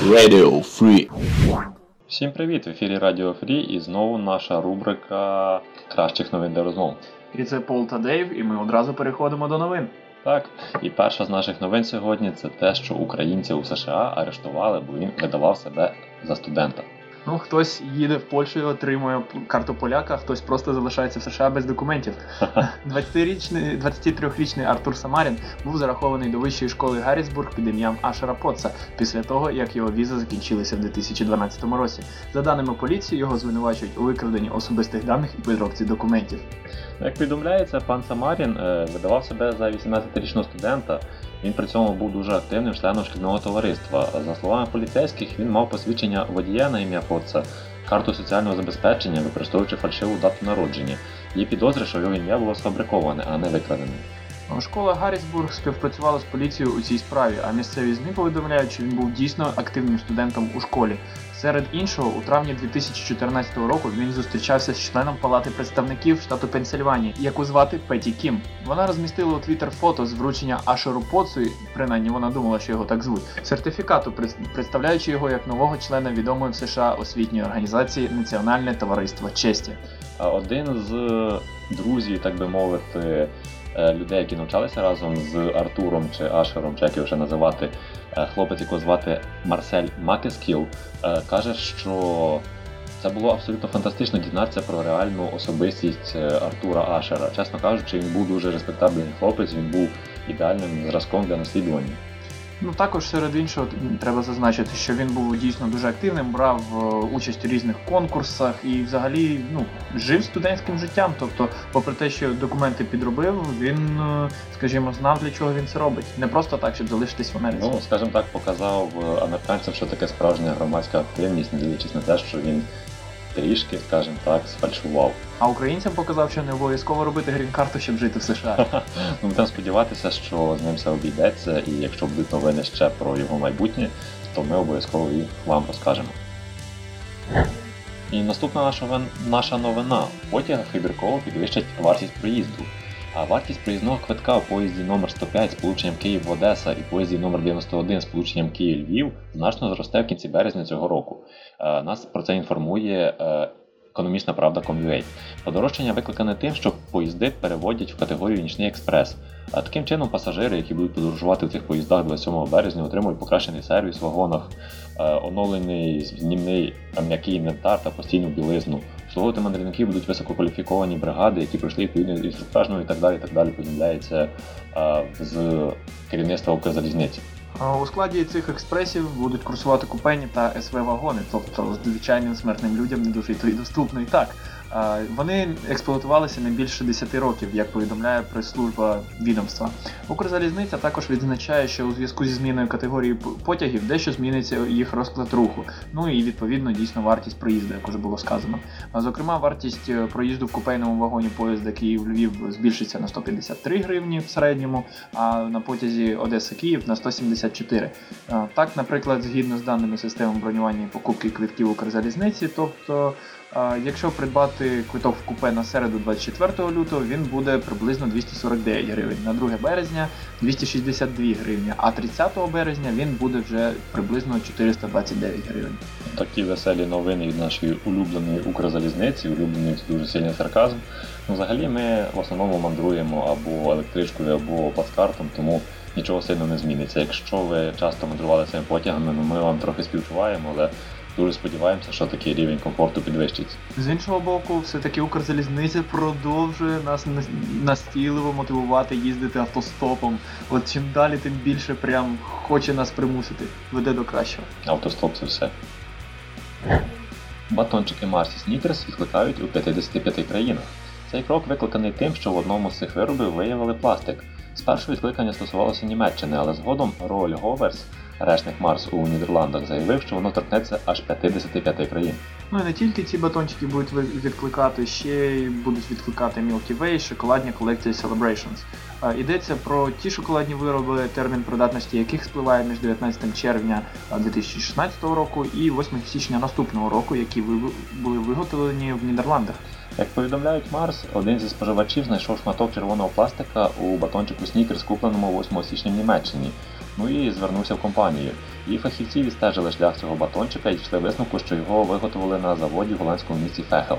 Radio Free. Всім привіт! В ефірі Радіо Фрі і знову наша рубрика кращих новин для розмов. І це Пол та Дейв, і ми одразу переходимо до новин. Так, і перша з наших новин сьогодні це те, що українця у США арештували, бо він видавав себе за студента. Ну, хтось їде в Польщу і отримує карту поляка, хтось просто залишається в США без документів. 20-річний, 23-річний Артур Самарін був зарахований до вищої школи Гаррісбург під ім'ям Ашера Потца після того, як його віза закінчилася в 2012 році. За даними поліції, його звинувачують у викраденні особистих даних і підробці документів. Як повідомляється, пан Самарін е, видавав себе за 18-річного студента. Він при цьому був дуже активним членом шкільного товариства. За словами поліцейських, він мав посвідчення водія на ім'я Потца, карту соціального забезпечення, використовуючи фальшиву дату народження. Є підозри, що його ім'я було сфабриковане, а не викрадене. Школа Гаррісбург співпрацювала з поліцією у цій справі, а місцеві ЗМІ повідомляють, що він був дійсно активним студентом у школі. Серед іншого, у травні 2014 року він зустрічався з членом палати представників штату Пенсильванія, яку звати Петі Кім. Вона розмістила у Твіттер фото з вручення Ашеру Поцу, принаймні вона думала, що його так звуть, сертифікату, представляючи його як нового члена відомої в США освітньої організації Національне товариство честі. Один з друзів, так би мовити. Е, людей, які навчалися разом з Артуром чи Ашером, чи як його ще називати, е, хлопець, якого звати Марсель Макескіл, е, каже, що це було абсолютно фантастично дізнатися про реальну особистість Артура Ашера. Чесно кажучи, він був дуже респектабельний хлопець, він був ідеальним зразком для наслідування. Ну також серед іншого треба зазначити, що він був дійсно дуже активним, брав е, участь у різних конкурсах і взагалі ну, жив студентським життям. Тобто, попри те, що документи підробив, він, е, скажімо, знав для чого він це робить. Не просто так, щоб залишитись в Америці. Ну, скажімо так, показав е, американцям, що таке справжня громадська активність, не дивлячись на те, що він трішки, скажімо так, сфальшував. А українцям показав, що не обов'язково робити грін-карту, щоб жити в США. ну, Будемо сподіватися, що з ним все обійдеться, і якщо будуть новини ще про його майбутнє, то ми обов'язково їх вам розкажемо. І наступна наша наша новина. Потяг вибірково підвищать вартість проїзду. А вартість проїзного квитка у поїзді номер 105 з полученням Київ-Одеса і поїзді номер 91 з полученням Київ-Львів значно зросте в кінці березня цього року. Е, нас про це інформує е, економічна правда Ком'юей. Подорожчання викликане тим, що поїзди переводять в категорію нічний експрес. А таким чином пасажири, які будуть подорожувати в цих поїздах 27 березня, отримують покращений сервіс в вагонах, е, оновлений знімний м'який інвентар та постійну білизну. Обслуговувати мандрівників будуть висококваліфіковані бригади, які пройшли відповідну інструктажну і так далі. так далі, повідомляється з керівництва Укрзалізниці. У складі цих експресів будуть курсувати купені та СВ-вагони, тобто звичайним смертним людям не дуже і доступно і так. Вони експлуатувалися не більше 10 років, як повідомляє прес-служба відомства. Укрзалізниця також відзначає, що у зв'язку зі зміною категорії потягів дещо зміниться їх розклад руху. Ну і відповідно дійсно вартість проїзду, як уже було сказано. Зокрема, вартість е, проїзду в купейному вагоні поїзда Київ-Львів збільшиться на 153 гривні в середньому, а на потязі Одеса-Київ на 174. Так, наприклад, згідно з даними системи бронювання і покупки квитків Укрзалізниці, тобто Якщо придбати квиток в купе на середу 24 лютого, він буде приблизно 249 гривень. На 2 березня 262 гривні, а 30 березня він буде вже приблизно 429 гривень. Такі веселі новини від нашої улюбленої Укрзалізниці, улюблений дуже сильний сарказм. Ну, Взагалі ми в основному мандруємо або електричкою, або плацкартом, тому нічого сильно не зміниться. Якщо ви часто мандрували цими потягами, ну ми вам трохи співчуваємо, але Дуже сподіваємося, що такий рівень комфорту підвищиться. З іншого боку, все-таки Укрзалізниця продовжує нас настійливо мотивувати їздити автостопом. От чим далі, тим більше прям хоче нас примусити. Веде до кращого. Автостоп це все. Батончики Марсі Снікерс відкликають у 55 країнах. Цей крок викликаний тим, що в одному з цих виробів виявили пластик. Спершу відкликання стосувалося Німеччини, але згодом Роль Говерс Решник Марс у Нідерландах заявив, що воно торкнеться аж 55 країн. Ну і не тільки ці батончики будуть відкликати, ще й будуть відкликати Milky Way, шоколадні колекції Celebrations. Йдеться про ті шоколадні вироби, термін придатності яких спливає між 19 червня 2016 року і 8 січня наступного року, які були виготовлені в Нідерландах. Як повідомляють Марс, один зі споживачів знайшов шматок червоного пластика у батончику Снікерс, купленому 8 січня в Німеччині. Ну і звернувся в компанію. І фахівці відстежили шлях цього батончика і дійшли висновку, що його виготовили на заводі в голландському місті Фехел.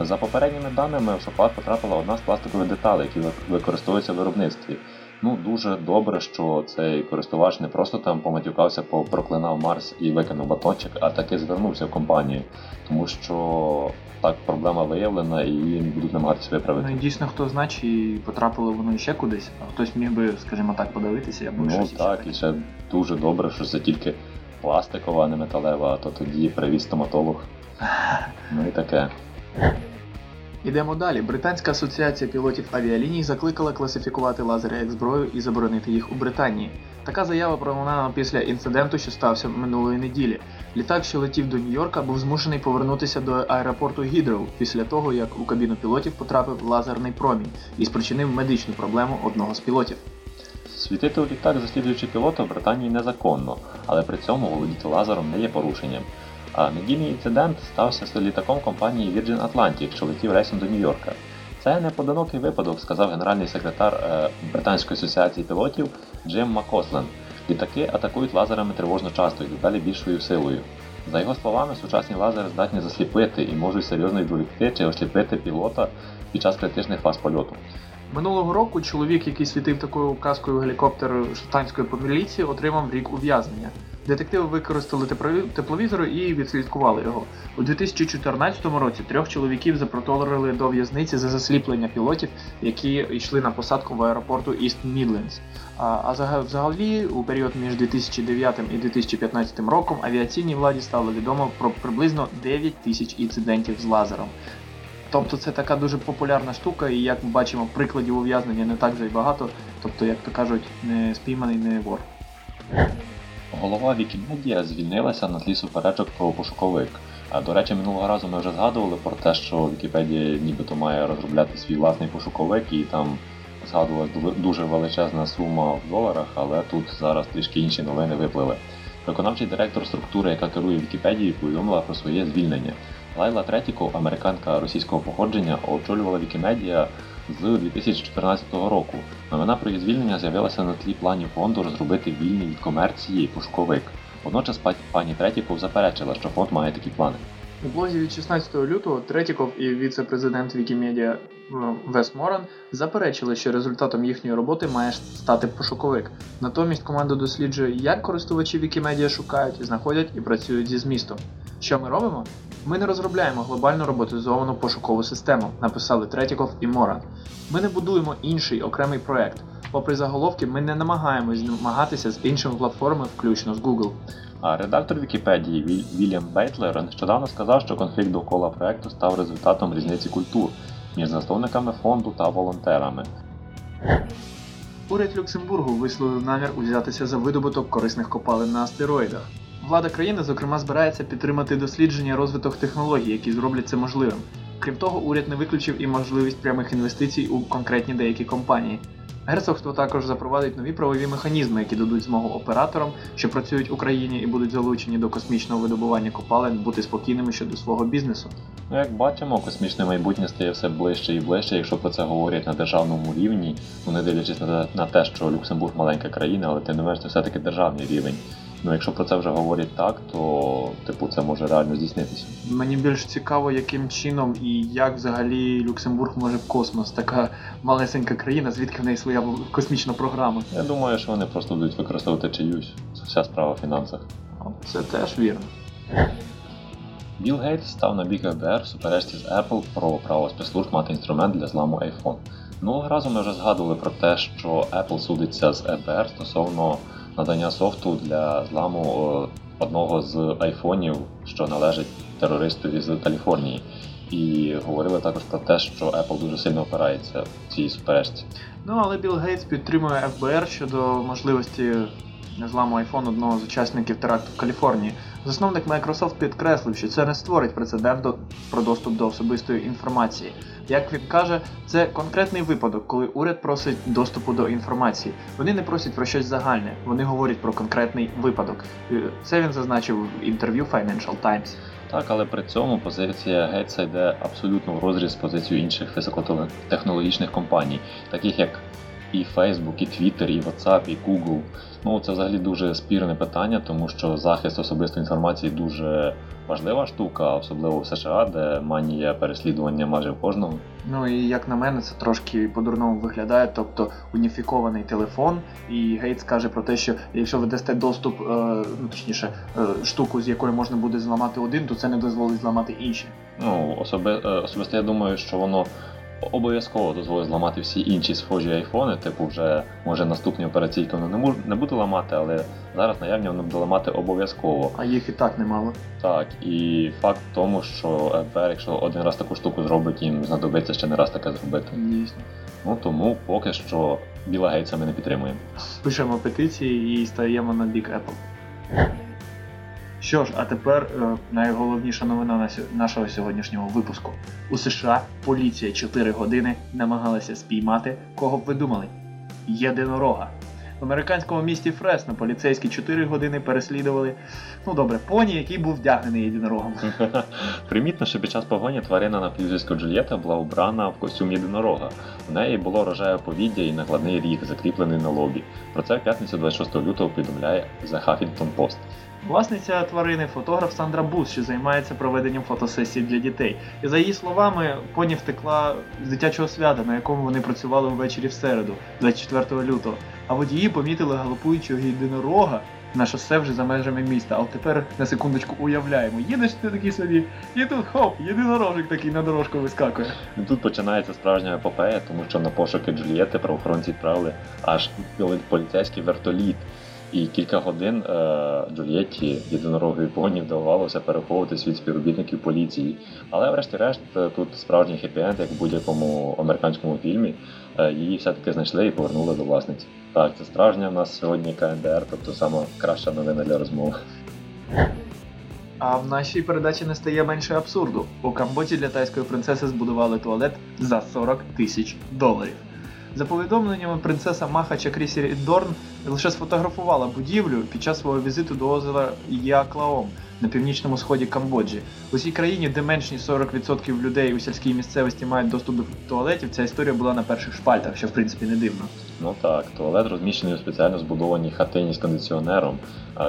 За попередніми даними, в шоколад потрапила одна з пластикових деталей, які використовуються в виробництві. Ну, дуже добре, що цей користувач не просто там поматюкався, проклинав Марс і викинув батончик, а таки звернувся в компанію, тому що так проблема виявлена і їм будуть намагатися виправити. Ну і дійсно хто і потрапило воно ще кудись, а хтось міг би, скажімо так, подивитися, або ну, щось. так, і ще дуже добре, що це тільки пластикова, а не металева, а то тоді привіз стоматолог. Ну і таке. Ідемо далі. Британська асоціація пілотів авіаліній закликала класифікувати лазери як зброю і заборонити їх у Британії. Така заява пролунала після інциденту, що стався минулої неділі. Літак, що летів до Нью-Йорка, був змушений повернутися до аеропорту Гідроу після того, як у кабіну пілотів потрапив лазерний промінь і спричинив медичну проблему одного з пілотів. Світити у літак, заслідуючи пілота в Британії незаконно, але при цьому володіти лазером не є порушенням. Недільний інцидент стався з літаком компанії Virgin Atlantic, що летів рейсом до Нью-Йорка. Це не поодинокий випадок, сказав генеральний секретар е, Британської асоціації пілотів Джим Макослен. Літаки атакують лазерами тривожно часто і дедалі більшою силою. За його словами, сучасні лазери здатні засліпити і можуть серйозно відволікти чи осліпити пілота під час критичних фаз польоту. Минулого року чоловік, який світив такою каскою гелікоптер штатської поліції, отримав рік ув'язнення. Детективи використали тепловізори і відслідкували його. У 2014 році трьох чоловіків запроторили до в'язниці за засліплення пілотів, які йшли на посадку в аеропорту Іст Мідлендс. А взагалі, у період між 2009 і 2015 роком авіаційній владі стало відомо про приблизно 9 тисяч інцидентів з лазером. Тобто це така дуже популярна штука, і як ми бачимо, прикладів ув'язнення не так вже й багато. Тобто, як то кажуть, не спійманий не вор. Голова Вікімедія звільнилася на тлі суперечок про пошуковик. До речі, минулого разу ми вже згадували про те, що Вікіпедія нібито має розробляти свій власний пошуковик, і там згадувалась дуже величезна сума в доларах, але тут зараз трішки інші новини виплили. Виконавчий директор структури, яка керує Вікіпедією, повідомила про своє звільнення. Лайла Третіко, американка російського походження, очолювала Вікімедія з 2014 року. Новина про її звільнення з'явилася на тлі планів фонду розробити вільний від комерції пошуковик. Водночас пані Третіков заперечила, що фонд має такі плани. У блозі від 16 лютого Третіков і віце-президент Вікімедіа Вес Моран заперечили, що результатом їхньої роботи має стати пошуковик. Натомість команда досліджує, як користувачі Вікімедіа шукають, знаходять і працюють зі змістом. Що ми робимо? Ми не розробляємо глобальну роботизовану пошукову систему, написали Третіков і Моран. Ми не будуємо інший окремий проект. Попри заголовки, ми не намагаємось змагатися з іншими платформами, включно з Google. А редактор Вікіпедії Вільям Бейтлер нещодавно сказав, що конфлікт довкола проекту став результатом різниці культур між засновниками фонду та волонтерами. Уряд Люксембургу висловив намір узятися за видобуток корисних копалин на астероїдах. Влада країни, зокрема, збирається підтримати дослідження розвиток технологій, які зроблять це можливим. Крім того, уряд не виключив і можливість прямих інвестицій у конкретні деякі компанії. Герцогство також запровадить нові правові механізми, які дадуть змогу операторам, що працюють в Україні і будуть залучені до космічного видобування копалин, бути спокійними щодо свого бізнесу. Ну, як бачимо, космічне майбутнє стає все ближче і ближче, якщо про це говорять на державному рівні, ну не дивлячись на те, що Люксембург маленька країна, але тим не менш це все-таки державний рівень. Ну, якщо про це вже говорять так, то типу це може реально здійснитися. Мені більш цікаво, яким чином і як взагалі Люксембург може в космос, така малесенька країна, звідки в неї своя космічна програма. Я думаю, що вони просто будуть використовувати чиюсь. Це вся справа в фінансах. Це теж вірно. Білл Гейтс став на бік ФБР в суперечці з Apple про право спецслужб мати інструмент для зламу iPhone. Минулого разу ми вже згадували про те, що Apple судиться з ФБР стосовно надання софту для зламу одного з айфонів, що належить терористу із Каліфорнії. І говорили також про те, що Apple дуже сильно опирається в цій суперечці. Ну але Білл Гейтс підтримує ФБР щодо можливості зламу iPhone одного з учасників теракту в Каліфорнії. Засновник Microsoft підкреслив, що це не створить прецедент про доступ до особистої інформації. Як він каже, це конкретний випадок, коли уряд просить доступу до інформації. Вони не просять про щось загальне, вони говорять про конкретний випадок. Це він зазначив в інтерв'ю Financial Times. Так, але при цьому позиція Гейтса йде абсолютно в розріз з позицією інших високотехнологічних компаній, таких як і Facebook, і Twitter, і WhatsApp, і Google. Ну це взагалі дуже спірне питання, тому що захист особистої інформації дуже важлива штука, особливо в США, де манія переслідування майже в кожного. Ну і як на мене, це трошки по-дурному виглядає, тобто уніфікований телефон, і Гейтс каже про те, що якщо ви дасте доступ, е, ну точніше, е, штуку, з якої можна буде зламати один, то це не дозволить зламати інші. Ну, особи, е, особисто я думаю, що воно обов'язково дозволить зламати всі інші схожі айфони, типу вже може наступні операційки воно не мож, не буде ламати, але зараз наявні воно буде ламати обов'язково. А їх і так немало. Так, і факт в тому, що ФБР, якщо один раз таку штуку зробить, їм знадобиться ще не раз таке зробити. Дійсно. Ну тому поки що Біла Гейтса ми не підтримуємо. Пишемо петиції і стаємо на бік Apple. Що ж, а тепер е, найголовніша новина нашого сьогоднішнього випуску. У США поліція 4 години намагалася спіймати, кого б ви думали? Єдинорога. В американському місті Фресно поліцейські 4 години переслідували, ну добре, поні, який був вдягнений єдинорогом. Примітно, що під час погоні тварина на прізвисько Джульєта була убрана в костюм єдинорога. У неї було рожеве повіддя і накладний ріг, закріплений на лобі. Про це в п'ятницю 26 лютого повідомляє The Huffington Post. Власниця тварини фотограф Сандра Бус, що займається проведенням фотосесій для дітей. І за її словами, поні втекла з дитячого свята, на якому вони працювали ввечері в середу, 24 лютого. А водії помітили галопуючого єдинорога на шосе вже за межами міста. А от тепер на секундочку уявляємо, їдеш ти такий собі, і тут хоп, єдинорожик такий на дорожку вискакує. Тут починається справжня епопея, тому що на пошуки Джульєти правоохоронці відправили аж поліцейський вертоліт. І кілька годин е, Джульєтті єдинорогові поні вдавалося переховуватись від співробітників поліції. Але врешті-решт е, тут справжній хеппі-енд, як в будь-якому американському фільмі, е, її все-таки знайшли і повернули до власниці. Так, це справжня в нас сьогодні КНДР, тобто сама краща новина для розмови. А в нашій передачі не стає менше абсурду. У Камбоджі для тайської принцеси збудували туалет за 40 тисяч доларів. За повідомленнями, принцеса Маха Чакрісі Дорн лише сфотографувала будівлю під час свого візиту до озера Яклаом на північному сході Камбоджі. У цій країні, де менш ніж 40% людей у сільській місцевості мають доступ до туалетів, ця історія була на перших шпальтах, що в принципі не дивно. Ну так, туалет розміщений у спеціально збудованій хатині з кондиціонером.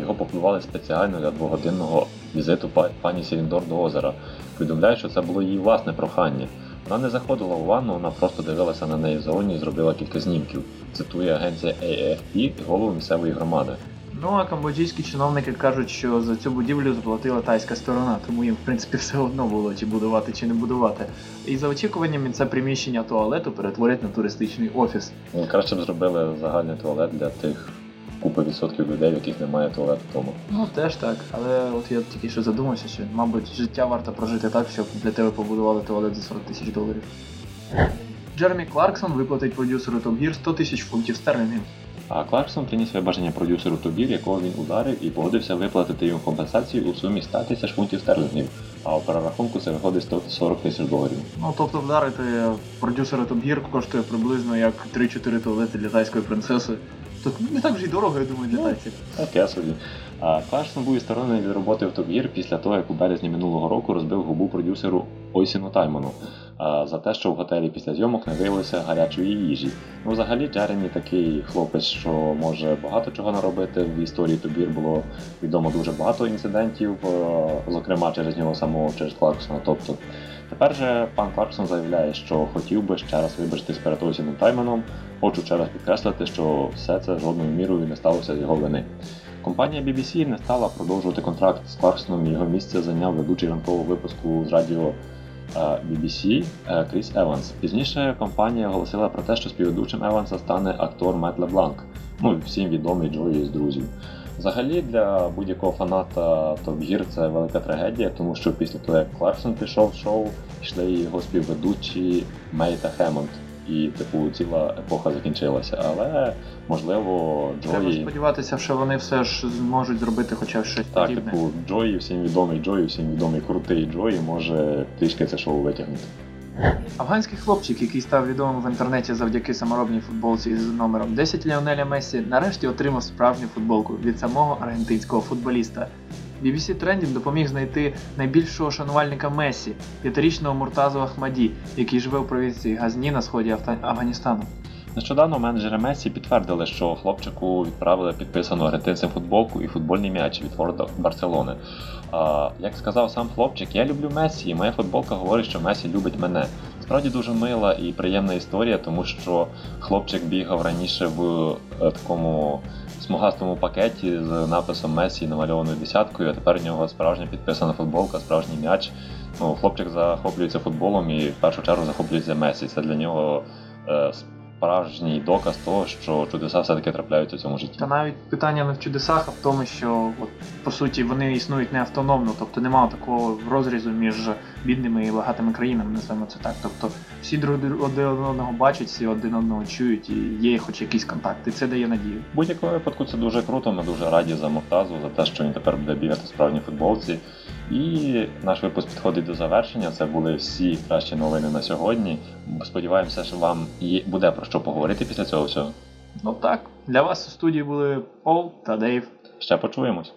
Його побудували спеціально для двогодинного візиту па- пані Сіріндор до озера. Повідомляє, що це було її власне прохання. Вона не заходила у ванну, вона просто дивилася на неї зовні і зробила кілька знімків. Цитує агенція AFP голову місцевої громади. Ну а камбоджійські чиновники кажуть, що за цю будівлю заплатила тайська сторона, тому їм в принципі все одно було чи будувати, чи не будувати. І за очікуваннями це приміщення туалету перетворять на туристичний офіс. Ну, краще б зробили загальний туалет для тих купи відсотків людей, в яких немає туалету вдома. Ну теж так, але от я тільки що задумався, що мабуть життя варто прожити так, щоб для тебе побудували туалет за 40 тисяч доларів. Джеремі Кларксон виплатить продюсеру Top Gear 100 тисяч фунтів стерлінгів. А Кларксон приніс вибачення продюсеру Тобір, якого він ударив, і погодився виплатити йому компенсацію у сумі 100 тисяч фунтів стерлінгів, а у перерахунку це виходить 140 тисяч доларів. Ну тобто вдарити продюсера Gear коштує приблизно як 3-4 туалети для тайської принцеси. Тут не так вже й дорого, я думаю, для Ну, тайців. Таке собі. А Кларксон був відсторонений від роботи в Top Gear після того, як у березні минулого року розбив губу продюсеру Ойсіну Тайману а, за те, що в готелі після зйомок не виявилося гарячої їжі. Ну, взагалі, Джеремі такий хлопець, що може багато чого наробити. В історії Top Gear було відомо дуже багато інцидентів, зокрема через нього самого, через Кларксона. Тобто Тепер же пан Кларксон заявляє, що хотів би ще раз вибачитись перед Осіном Тайманом. Хочу ще раз підкреслити, що все це жодною мірою не сталося з його вини. Компанія BBC не стала продовжувати контракт з Кларксоном і його місце зайняв ведучий ранкового випуску з радіо е, BBC е, Кріс Еванс. Пізніше компанія оголосила про те, що співведучим Еванса стане актор Мет Лебланк, ну всім відомий Джої з друзів. Взагалі для будь-якого фаната Top Gear це велика трагедія, тому що після того, як Кларксон пішов в шоу, пішли і його співведучі Мей та Хемонд. І, типу, ціла епоха закінчилася. Але можливо, Треба Джої. сподіватися, що вони все ж зможуть зробити хоча б щось Так, подібне. типу, Джої, всім відомий Джої, всім відомий крутий Джої, може трішки це шоу витягнути. Афганський хлопчик, який став відомим в інтернеті завдяки саморобній футболці з номером 10 Ліонеля Мессі, нарешті отримав справжню футболку від самого аргентинського футболіста. BBC Trending допоміг знайти найбільшого шанувальника Месі, п'ятирічного Муртазу Ахмаді, який живе у провінції Газні на сході Афганістану. Нещодавно менеджери Месі підтвердили, що хлопчику відправили підписану аргентинцем футболку і футбольний м'яч від Форда Барселони. А, як сказав сам хлопчик, я люблю Месі, і моя футболка говорить, що Месі любить мене. Справді дуже мила і приємна історія, тому що хлопчик бігав раніше в е, такому смугастому пакеті з написом Месі намальованою десяткою, а тепер у нього справжня підписана футболка, справжній м'яч. Ну, хлопчик захоплюється футболом і в першу чергу захоплюється Месі. Це для нього е, справжній доказ того, що чудеса все-таки трапляються в цьому житті. Та навіть питання не в чудесах, а в тому, що от, по суті вони існують не автономно, тобто немає такого розрізу між бідними і багатими країнами, називаємо це так. Тобто всі друг один одного бачать, всі один одного чують, і є хоч якийсь контакт, і це дає надію. В будь-якому випадку це дуже круто. Ми дуже раді за Муртазу, за те, що він тепер буде бігати в справжній футболці. І наш випуск підходить до завершення. Це були всі кращі новини на сьогодні. Сподіваємося, що вам буде про що поговорити після цього всього. Ну так, для вас у студії були Пол та Дейв. Ще почуємось.